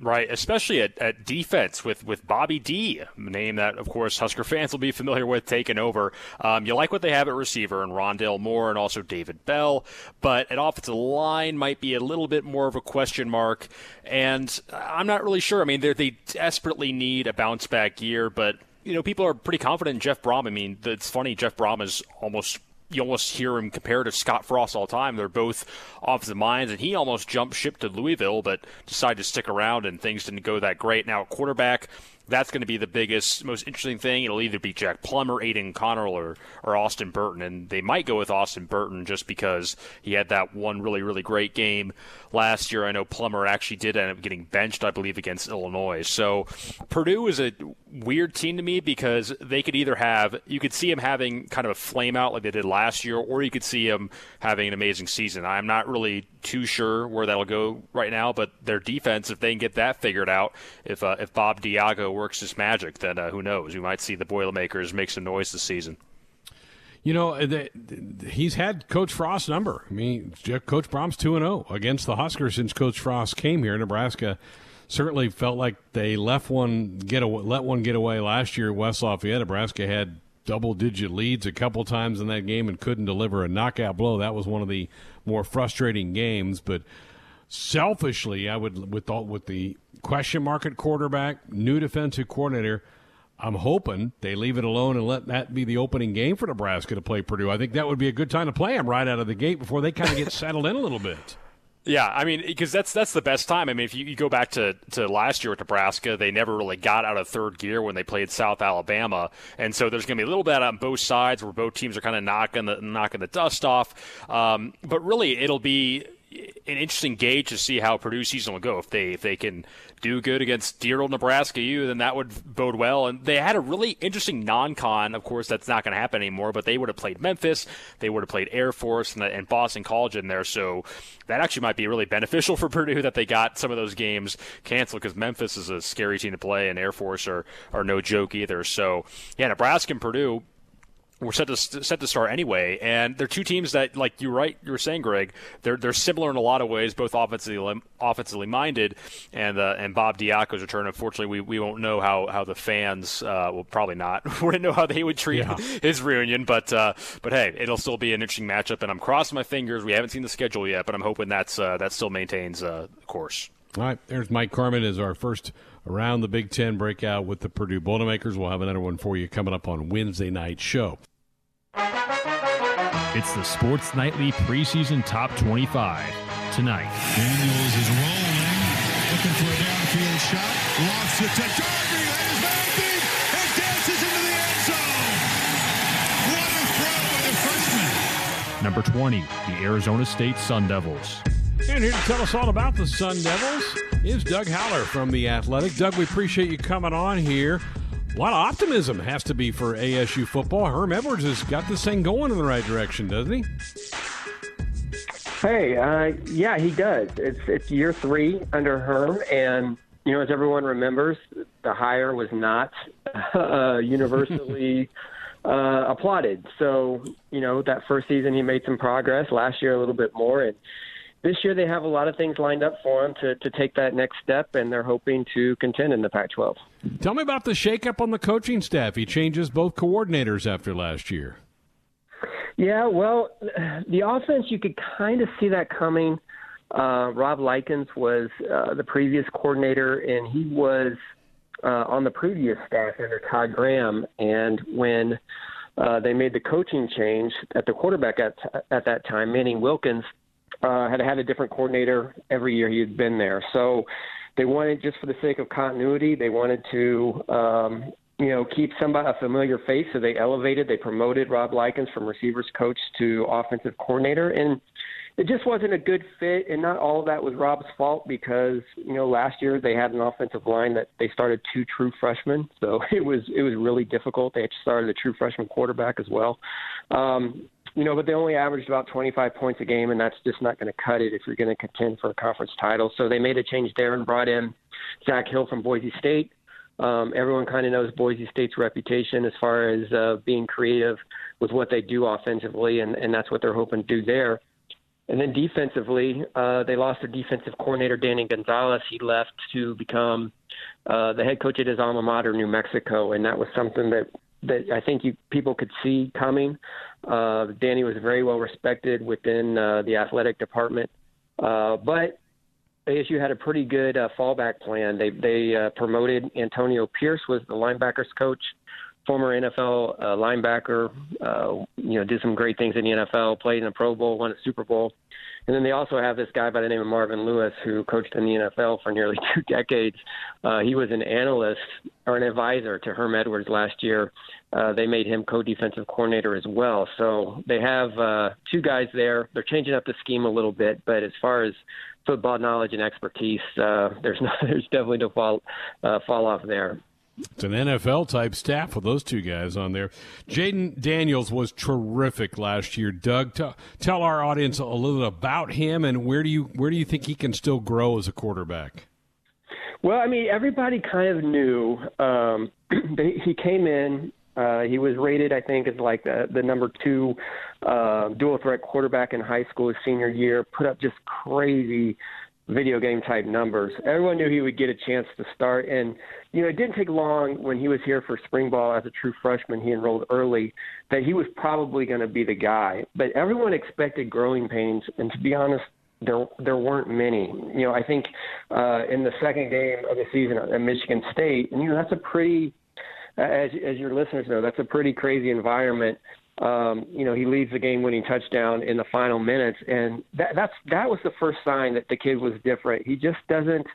Right, especially at, at defense with, with Bobby D, a name that, of course, Husker fans will be familiar with taking over. Um, you like what they have at receiver and Rondale Moore and also David Bell, but at offensive line might be a little bit more of a question mark. And I'm not really sure. I mean, they desperately need a bounce back year, but you know, people are pretty confident in Jeff Brohm. I mean, it's funny, Jeff Brohm is almost you almost hear him compared to Scott Frost all the time. They're both offensive minds, and he almost jumped ship to Louisville, but decided to stick around, and things didn't go that great. Now, quarterback, that's going to be the biggest, most interesting thing. It'll either be Jack Plummer, Aidan Connell, or, or Austin Burton. And they might go with Austin Burton just because he had that one really, really great game last year. I know Plummer actually did end up getting benched, I believe, against Illinois. So Purdue is a weird team to me because they could either have, you could see him having kind of a flame out like they did last year, or you could see him having an amazing season. I'm not really too sure where that'll go right now, but their defense, if they can get that figured out, if uh, if Bob Diaco works his magic, then uh, who knows? We might see the Boilermakers make some noise this season. You know, the, the, he's had Coach Frost's number. I mean, Coach Brohm's two and zero oh against the Huskers since Coach Frost came here. Nebraska certainly felt like they left one get away, let one get away last year. West Lafayette, Nebraska had double digit leads a couple times in that game and couldn't deliver a knockout blow. That was one of the more frustrating games. But selfishly, I would with all, with the question mark at quarterback, new defensive coordinator. I'm hoping they leave it alone and let that be the opening game for Nebraska to play Purdue. I think that would be a good time to play them right out of the gate before they kind of get settled in a little bit. Yeah, I mean, because that's that's the best time. I mean, if you, you, go back to, to last year at Nebraska, they never really got out of third gear when they played South Alabama, and so there's going to be a little bit on both sides where both teams are kind of knocking the knocking the dust off. Um, but really, it'll be an interesting gauge to see how Purdue season will go. If they if they can do good against dear old Nebraska U, then that would bode well. And they had a really interesting non-con. Of course, that's not going to happen anymore. But they would have played Memphis, they would have played Air Force and, and Boston College in there. So that actually might be really beneficial for Purdue that they got some of those games canceled because Memphis is a scary team to play and Air Force are are no joke either. So yeah, Nebraska and Purdue were set to set to start anyway, and they're two teams that, like you right, you were saying, Greg, they're they're similar in a lot of ways, both offensively offensively minded, and uh, and Bob Diaco's return. Unfortunately, we, we won't know how how the fans, uh, well, probably not, wouldn't know how they would treat yeah. his reunion, but uh, but hey, it'll still be an interesting matchup, and I'm crossing my fingers. We haven't seen the schedule yet, but I'm hoping that's uh, that still maintains uh, course. All right, there's Mike Carmin as our first around the Big Ten breakout with the Purdue Boilermakers. We'll have another one for you coming up on Wednesday night show. It's the Sports Nightly preseason top 25. Tonight, Daniels is rolling, looking for a downfield shot, lofts it to Darby, that is man deep, and dances into the end zone. What a throw by the freshman. Number 20, the Arizona State Sun Devils. And here to tell us all about the Sun Devils is Doug Haller from The Athletic. Doug, we appreciate you coming on here. A lot of optimism has to be for ASU football. Herm Edwards has got this thing going in the right direction, doesn't he? Hey, uh, yeah, he does. It's it's year three under Herm, and you know, as everyone remembers, the hire was not uh, universally uh, applauded. So, you know, that first season he made some progress. Last year, a little bit more, and this year they have a lot of things lined up for them to, to take that next step, and they're hoping to contend in the Pac-12. Tell me about the shakeup on the coaching staff. He changes both coordinators after last year. Yeah, well, the offense you could kind of see that coming. Uh, Rob Likens was uh, the previous coordinator, and he was uh, on the previous staff under Todd Graham. And when uh, they made the coaching change at the quarterback at at that time, Manny Wilkins uh, had had a different coordinator every year he had been there. So they wanted, just for the sake of continuity, they wanted to um, you know, keep somebody a familiar face. So they elevated, they promoted Rob Likens from receivers coach to offensive coordinator, and it just wasn't a good fit. And not all of that was Rob's fault because you know last year they had an offensive line that they started two true freshmen, so it was it was really difficult. They had started a true freshman quarterback as well. Um, you know, but they only averaged about 25 points a game, and that's just not going to cut it if you're going to contend for a conference title. So they made a change there and brought in Zak Hill from Boise State. Um, everyone kind of knows Boise State's reputation as far as uh, being creative with what they do offensively, and, and that's what they're hoping to do there. And then defensively, uh, they lost their defensive coordinator, Danny Gonzalez. He left to become uh, the head coach at his alma mater, New Mexico, and that was something that that I think you people could see coming. Uh, Danny was very well respected within uh, the athletic department, uh, but ASU had a pretty good uh, fallback plan. They they uh, promoted Antonio Pierce was the linebackers coach, former NFL uh, linebacker. Uh, you know, did some great things in the NFL. Played in a Pro Bowl, won a Super Bowl, and then they also have this guy by the name of Marvin Lewis who coached in the NFL for nearly two decades. Uh, he was an analyst or an advisor to Herm Edwards last year. Uh, they made him co-defensive coordinator as well. So they have uh, two guys there. They're changing up the scheme a little bit, but as far as football knowledge and expertise, uh, there's there's definitely no fall uh, fall off there. It's an NFL type staff with those two guys on there. Jayden Daniels was terrific last year. Doug, t- tell our audience a little about him and where do you where do you think he can still grow as a quarterback? Well, I mean, everybody kind of knew um, he came in uh, he was rated, I think, as like the, the number two uh, dual threat quarterback in high school his senior year. Put up just crazy video game type numbers. Everyone knew he would get a chance to start, and you know it didn't take long when he was here for spring ball as a true freshman. He enrolled early that he was probably going to be the guy. But everyone expected growing pains, and to be honest, there there weren't many. You know, I think uh, in the second game of the season at Michigan State, and you know that's a pretty as as your listeners know, that's a pretty crazy environment. Um, you know, he leads the game-winning touchdown in the final minutes, and that that's that was the first sign that the kid was different. He just doesn't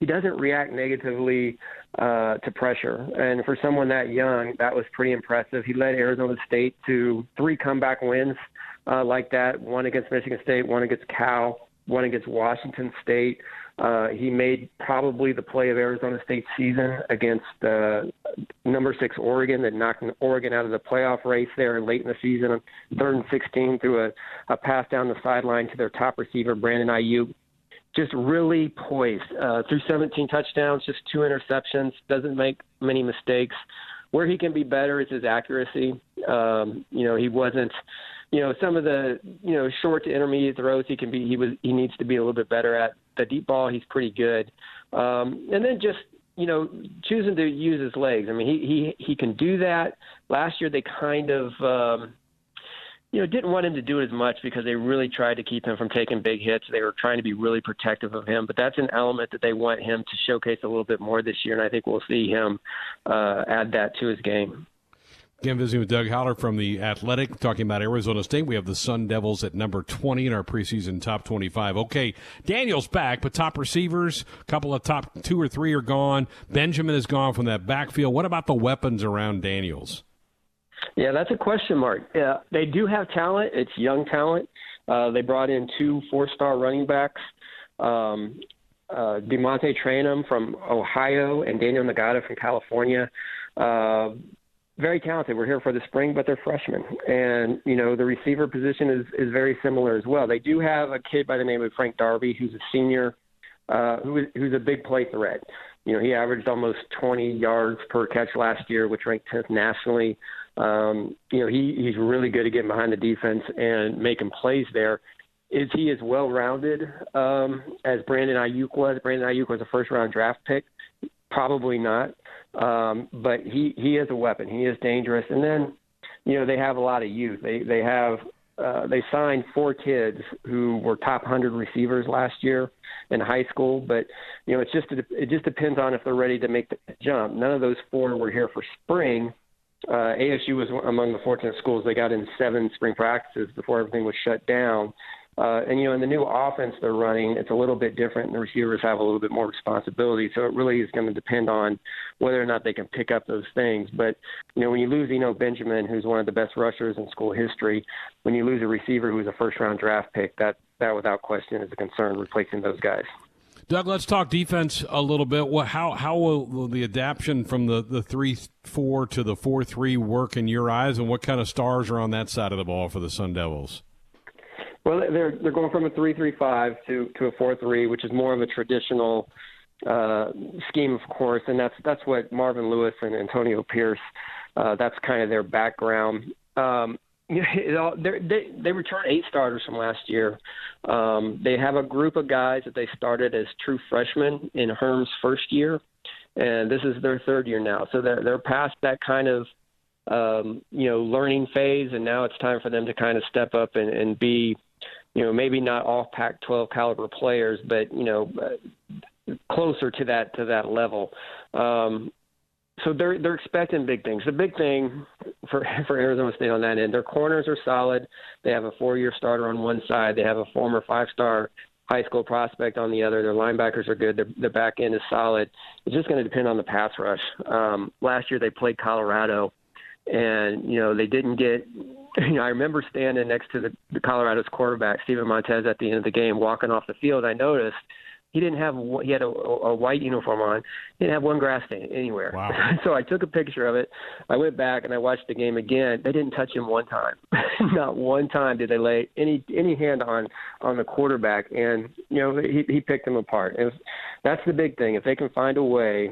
he doesn't react negatively uh, to pressure, and for someone that young, that was pretty impressive. He led Arizona State to three comeback wins uh, like that: one against Michigan State, one against Cal, one against Washington State. Uh, he made probably the play of Arizona State season against uh, number six Oregon that knocked Oregon out of the playoff race there late in the season, third and 16 through a, a pass down the sideline to their top receiver Brandon Aiyuk. Just really poised uh, through 17 touchdowns, just two interceptions, doesn't make many mistakes. Where he can be better is his accuracy. Um, you know, he wasn't you know some of the you know short to intermediate throws he can be he was he needs to be a little bit better at the deep ball he's pretty good um and then just you know choosing to use his legs i mean he he he can do that last year they kind of um you know, didn't want him to do it as much because they really tried to keep him from taking big hits. They were trying to be really protective of him, but that's an element that they want him to showcase a little bit more this year, and I think we'll see him uh, add that to his game. Again, visiting with Doug Haller from the Athletic, talking about Arizona State. We have the Sun Devils at number 20 in our preseason top 25. Okay, Daniel's back, but top receivers, a couple of top two or three are gone. Benjamin is gone from that backfield. What about the weapons around Daniels? Yeah, that's a question mark. Yeah, they do have talent. It's young talent. Uh, they brought in two four-star running backs. Um, uh, DeaMonte Trayanum from Ohio and Daniyel Ngata from California. Uh, very talented. We're here for the spring, but they're freshmen, and you know the receiver position is is very similar as well. They do have a kid by the name of Frank Darby, who's a senior, uh, who is who's a big play threat. You know, he averaged almost 20 yards per catch last year, which ranked 10th nationally. Um, you know, he he's really good at getting behind the defense and making plays there. Is he as well rounded um, as Brandon Aiyuk was? Brandon Aiyuk was a first round draft pick. Probably not. Um, but he he is a weapon. He is dangerous. And then, you know, they have a lot of youth. They they have uh, they signed four kids who were top 100 receivers last year in high school. But you know, it's just it just depends on if they're ready to make the jump. None of those four were here for spring. Uh, ASU was among the fortunate schools. They got in seven spring practices before everything was shut down. Uh, and you know, in the new offense they're running, it's a little bit different. And the receivers have a little bit more responsibility, so it really is going to depend on whether or not they can pick up those things. But you know, when you lose Eno Benjamin, who's one of the best rushers in school history, when you lose a receiver who's a first-round draft pick, that that without question is a concern replacing those guys. Doug, let's talk defense a little bit. What, how how will, the adaptation from the, the three four to the four three work in your eyes, and what kind of stars are on that side of the ball for the Sun Devils? Well, they're they're going from a three-three-five to to a four-three, which is more of a traditional uh, scheme, of course, and that's that's what Marvin Lewis and Antonio Pierce. Uh, that's kind of their background. Um, you know, they they return eight starters from last year. Um, they have a group of guys that they started as true freshmen in Herm's first year, and this is their third year now. So they're they're past that kind of um, you know learning phase, and now it's time for them to kind of step up and, and be you know, maybe not all Pac-12 caliber players, but you know, closer to that to that level. Um, so they're they're expecting big things. The big thing for for Arizona State on that end, their corners are solid. They have a four-year starter on one side. They have a former five-star high school prospect on the other. Their linebackers are good. Their, their back end is solid. It's just going to depend on the pass rush. Um, last year they played Colorado, and you know they didn't get you know, I remember standing next to the, the Colorado's quarterback, Steven Montez, at the end of the game, walking off the field. I noticed he didn't have he had a, a white uniform on. He didn't have one grass stain anywhere. Wow. so I took a picture of it. I went back and I watched the game again. They didn't touch him one time. Not one time did they lay any any hand on on the quarterback. And you know he he picked them apart. And that's the big thing. If they can find a way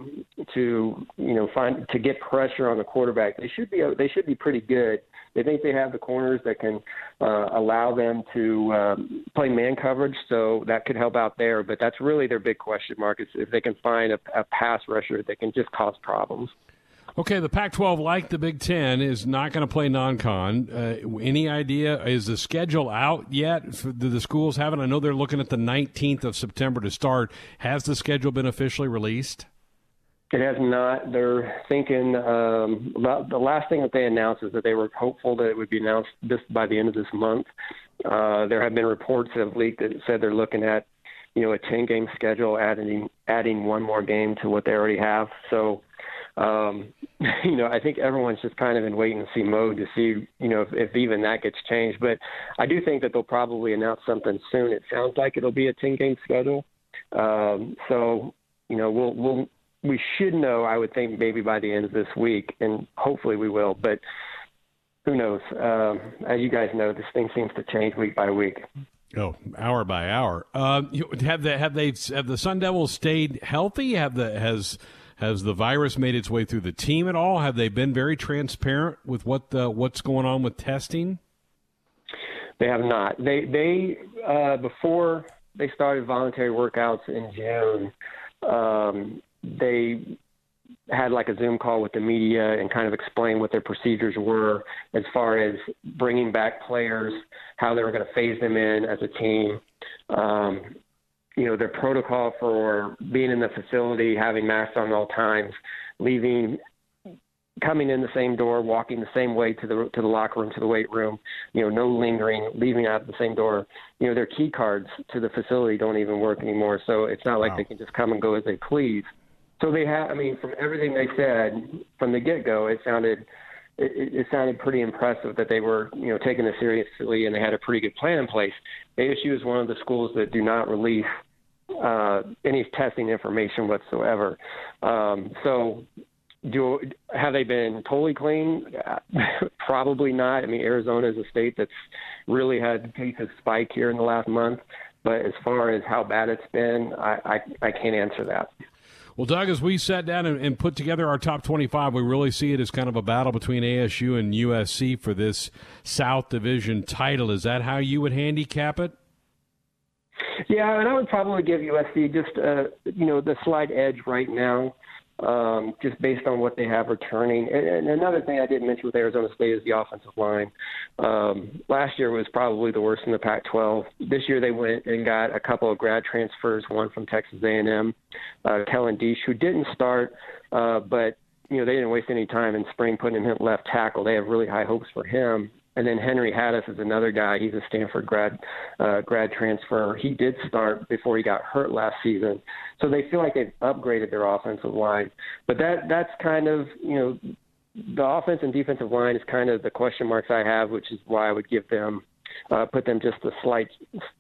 to you know find to get pressure on the quarterback, they should be they should be pretty good they think they have the corners that can uh, allow them to um, play man coverage, so that could help out there. But that's really their big question mark is if they can find a, a pass rusher that can just cause problems. Okay, the Pac-12, like the Big Ten, is not going to play non-con. Uh, any idea? Is the schedule out yet? Do the schools have it? I know they're looking at the 19th of September to start. Has the schedule been officially released? It has not. They're thinking um, about the last thing that they announced is that they were hopeful that it would be announced this by the end of this month. Uh, there have been reports that have leaked that said they're looking at, you know, a 10 game schedule, adding adding one more game to what they already have. So, um, you know, I think everyone's just kind of in wait and see mode to see, you know, if, if even that gets changed. But I do think that they'll probably announce something soon. It sounds like it'll be a 10 game schedule. Um, so, you know, we'll we'll we should know, I would think, maybe by the end of this week, and hopefully we will. But who knows? Um, as you guys know, this thing seems to change week by week. Oh, hour by hour. Uh, have they have they have the Sun Devils stayed healthy? Have the has has the virus made its way through the team at all? Have they been very transparent with what the, what's going on with testing? They have not. They they uh, before they started voluntary workouts in June. Um, they had like a Zoom call with the media and kind of explained what their procedures were as far as bringing back players, how they were going to phase them in as a team. Um, you know, their protocol for being in the facility, having masks on at all times, leaving, coming in the same door, walking the same way to the to the locker room, to the weight room. You know, no lingering, leaving out the same door. You know, their key cards to the facility don't even work anymore, so it's not like wow. they can just come and go as they please. So they had. I mean, from everything they said from the get go, it sounded it, it sounded pretty impressive that they were you know taking this seriously and they had a pretty good plan in place. ASU is one of the schools that do not release uh, any testing information whatsoever. Um, so do have they been totally clean? Probably not. I mean, Arizona is a state that's really had cases spike here in the last month. But as far as how bad it's been, I, I, I can't answer that. Well, Doug, as we sat down and, and, put together our top 25, we really see it as kind of a battle between ASU and USC for this South Division title. Is that how you would handicap it? Yeah, and I would probably give USC just uh, you know the slight edge right now um, just based on what they have returning. And, and another thing I didn't mention with Arizona State is the offensive line. Um, last year was probably the worst in the Pac-12. This year they went and got a couple of grad transfers, one from Texas A&M, uh, Kellen Diesch, who didn't start, uh, but you know they didn't waste any time in spring putting him at left tackle. They have really high hopes for him. And then Henry Hattis is another guy. He's a Stanford grad uh, grad transfer. He did start before he got hurt last season, so they feel like they've upgraded their offensive line. But that that's kind of you know the offense and defensive line is kind of the question marks I have, which is why I would give them uh, put them just a slight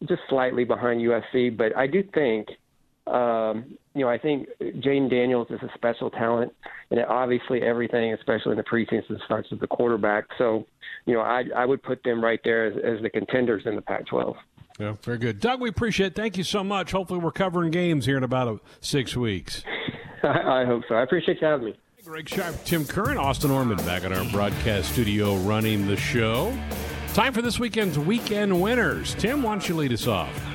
just slightly behind USC. But I do think um, you know, I think Jayden Daniels is a special talent, and obviously everything, especially in the preseason, starts with the quarterback. So, you know, I I would put them right there as, as the contenders in the Pac-12. Yeah, very good, Doug. We appreciate. it. Thank you so much. Hopefully, we're covering games here in about a, six weeks. I, I hope so. I appreciate you having me. Greg Sharp, Tim Curran, Austin Orman back at our broadcast studio running the show. Time for this weekend's weekend winners. Tim, why don't you lead us off?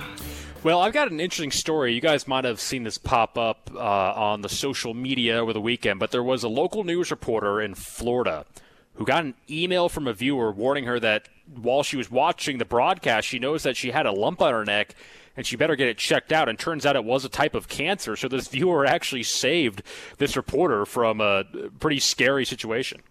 Well, I've got an interesting story. You guys might have seen this pop up uh, on the social media over the weekend, but there was a local news reporter in Florida who got an email from a viewer warning her that while she was watching the broadcast, she noticed that she had a lump on her neck and she better get it checked out. And turns out it was a type of cancer. So this viewer actually saved this reporter from a pretty scary situation.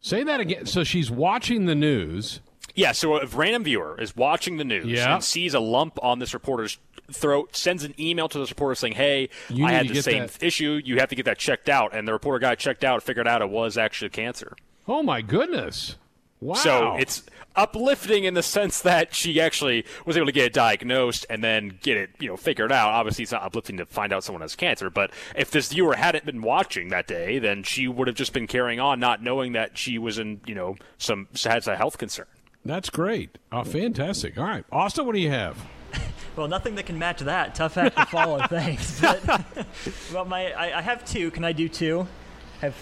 Say that again. So she's watching the news yeah, so a random viewer is watching the news yeah. and sees a lump on this reporter's throat, sends an email to this reporter saying, "Hey, you I had the same that. issue. You have to get that checked out." And the reporter got checked out, figured out it was actually cancer. Oh my goodness! Wow. So it's uplifting in the sense that she actually was able to get it diagnosed and then get it, you know, figured out. Obviously, it's not uplifting to find out someone has cancer, but if this viewer hadn't been watching that day, then she would have just been carrying on, not knowing that she was in, you know, some has a health concern. That's great. Oh, fantastic. All right. Austin, what do you have? well, nothing that can match that. Tough act to follow, thanks. But, well, my I, I, have two. Can I do two? Have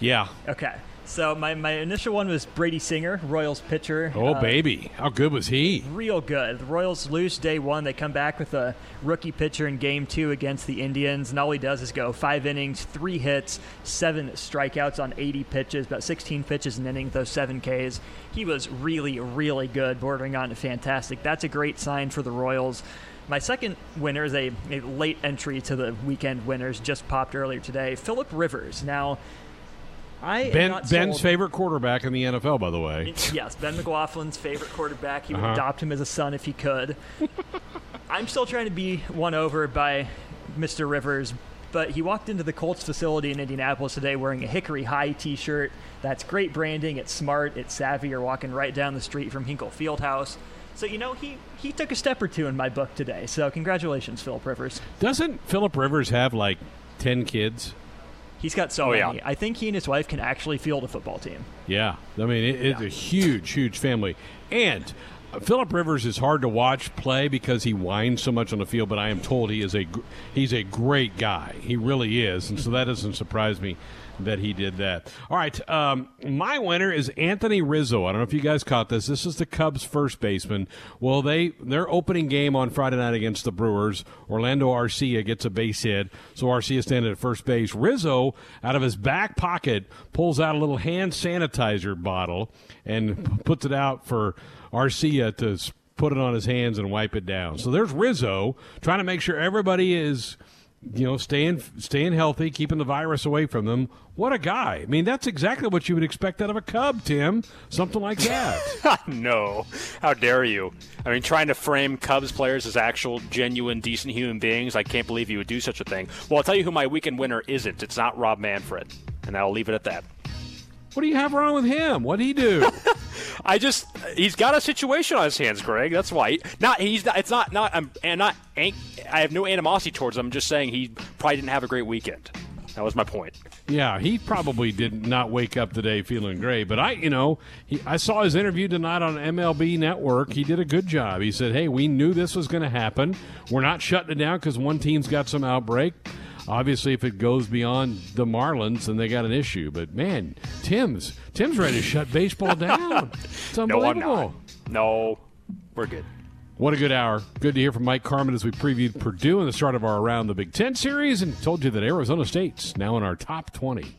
Yeah. Okay. So my, my initial one was Brady Singer, Royals pitcher. Oh uh, baby, how good was he? Real good. The Royals lose day one. They come back with a rookie pitcher in game two against the Indians, and all he does is go five innings, three hits, seven strikeouts on 80 pitches, about 16 pitches an inning, those seven Ks. He was really, really good, bordering on fantastic. That's a great sign for the Royals. My second winner is a, a late entry to the weekend winners, just popped earlier today. Philip Rivers. Now I ben, Ben's favorite quarterback in the NFL, by the way. Yes, Ben McLaughlin's favorite quarterback. He would Uh-huh. adopt him as a son if he could. I'm still trying to be won over by Mr. Rivers, but he walked into the Colts facility in Indianapolis today wearing a Hickory High T-shirt. That's great branding. It's smart. It's savvy. You're walking right down the street from Hinkle Fieldhouse. So you know he he took a step or two in my book today. So congratulations, Philip Rivers. Doesn't Philip Rivers have like ten kids? He's got so Oh, many. yeah. I think he and his wife can actually field a football team. Yeah, I mean it, it's a huge, huge family. And uh, Philip Rivers is hard to watch play because he whines so much on the field. But I am told he is a he's a great guy. He really is, and so that doesn't surprise me that he did that. All right, um, my winner is Anthony Rizzo. I don't know if you guys caught this. This is the Cubs first baseman. Well, they their opening game on Friday night against the Brewers, Orlando Arcia gets a base hit, so Arcia standing at first base. Rizzo, out of his back pocket, pulls out a little hand sanitizer bottle and puts it out for Arcia to put it on his hands and wipe it down. So there's Rizzo trying to make sure everybody is you know, staying staying healthy, keeping the virus away from them. What a guy! I mean, that's exactly what you would expect out of a Cub, Tim. Something like that. no. How dare you? I mean, trying to frame Cubs players as actual, genuine, decent human beings. I can't believe you would do such a thing. Well, I'll tell you who my weekend winner isn't. It's not Rob Manfred. And I'll leave it at that. What do you have wrong with him? What'd he do? I just he's got a situation on his hands, Greg. That's why. Not he's not. It's not not. I'm and not. I have no animosity towards him. I'm just saying he probably didn't have a great weekend. That was my point. Yeah, he probably did not wake up today feeling great. But I, you know, he, I saw his interview tonight on MLB Network. He did a good job. He said, "Hey, we knew this was going to happen. We're not shutting it down because one team's got some outbreak. Obviously, if it goes beyond the Marlins, then they got an issue. But man, Tim's Tim's ready to shut baseball down. It's unbelievable. No, I'm not. No, we're good. What a good hour. Good to hear from Mike Carmin as we previewed Purdue in the start of our Around the Big Ten series and told you that Arizona State's now in our top 20.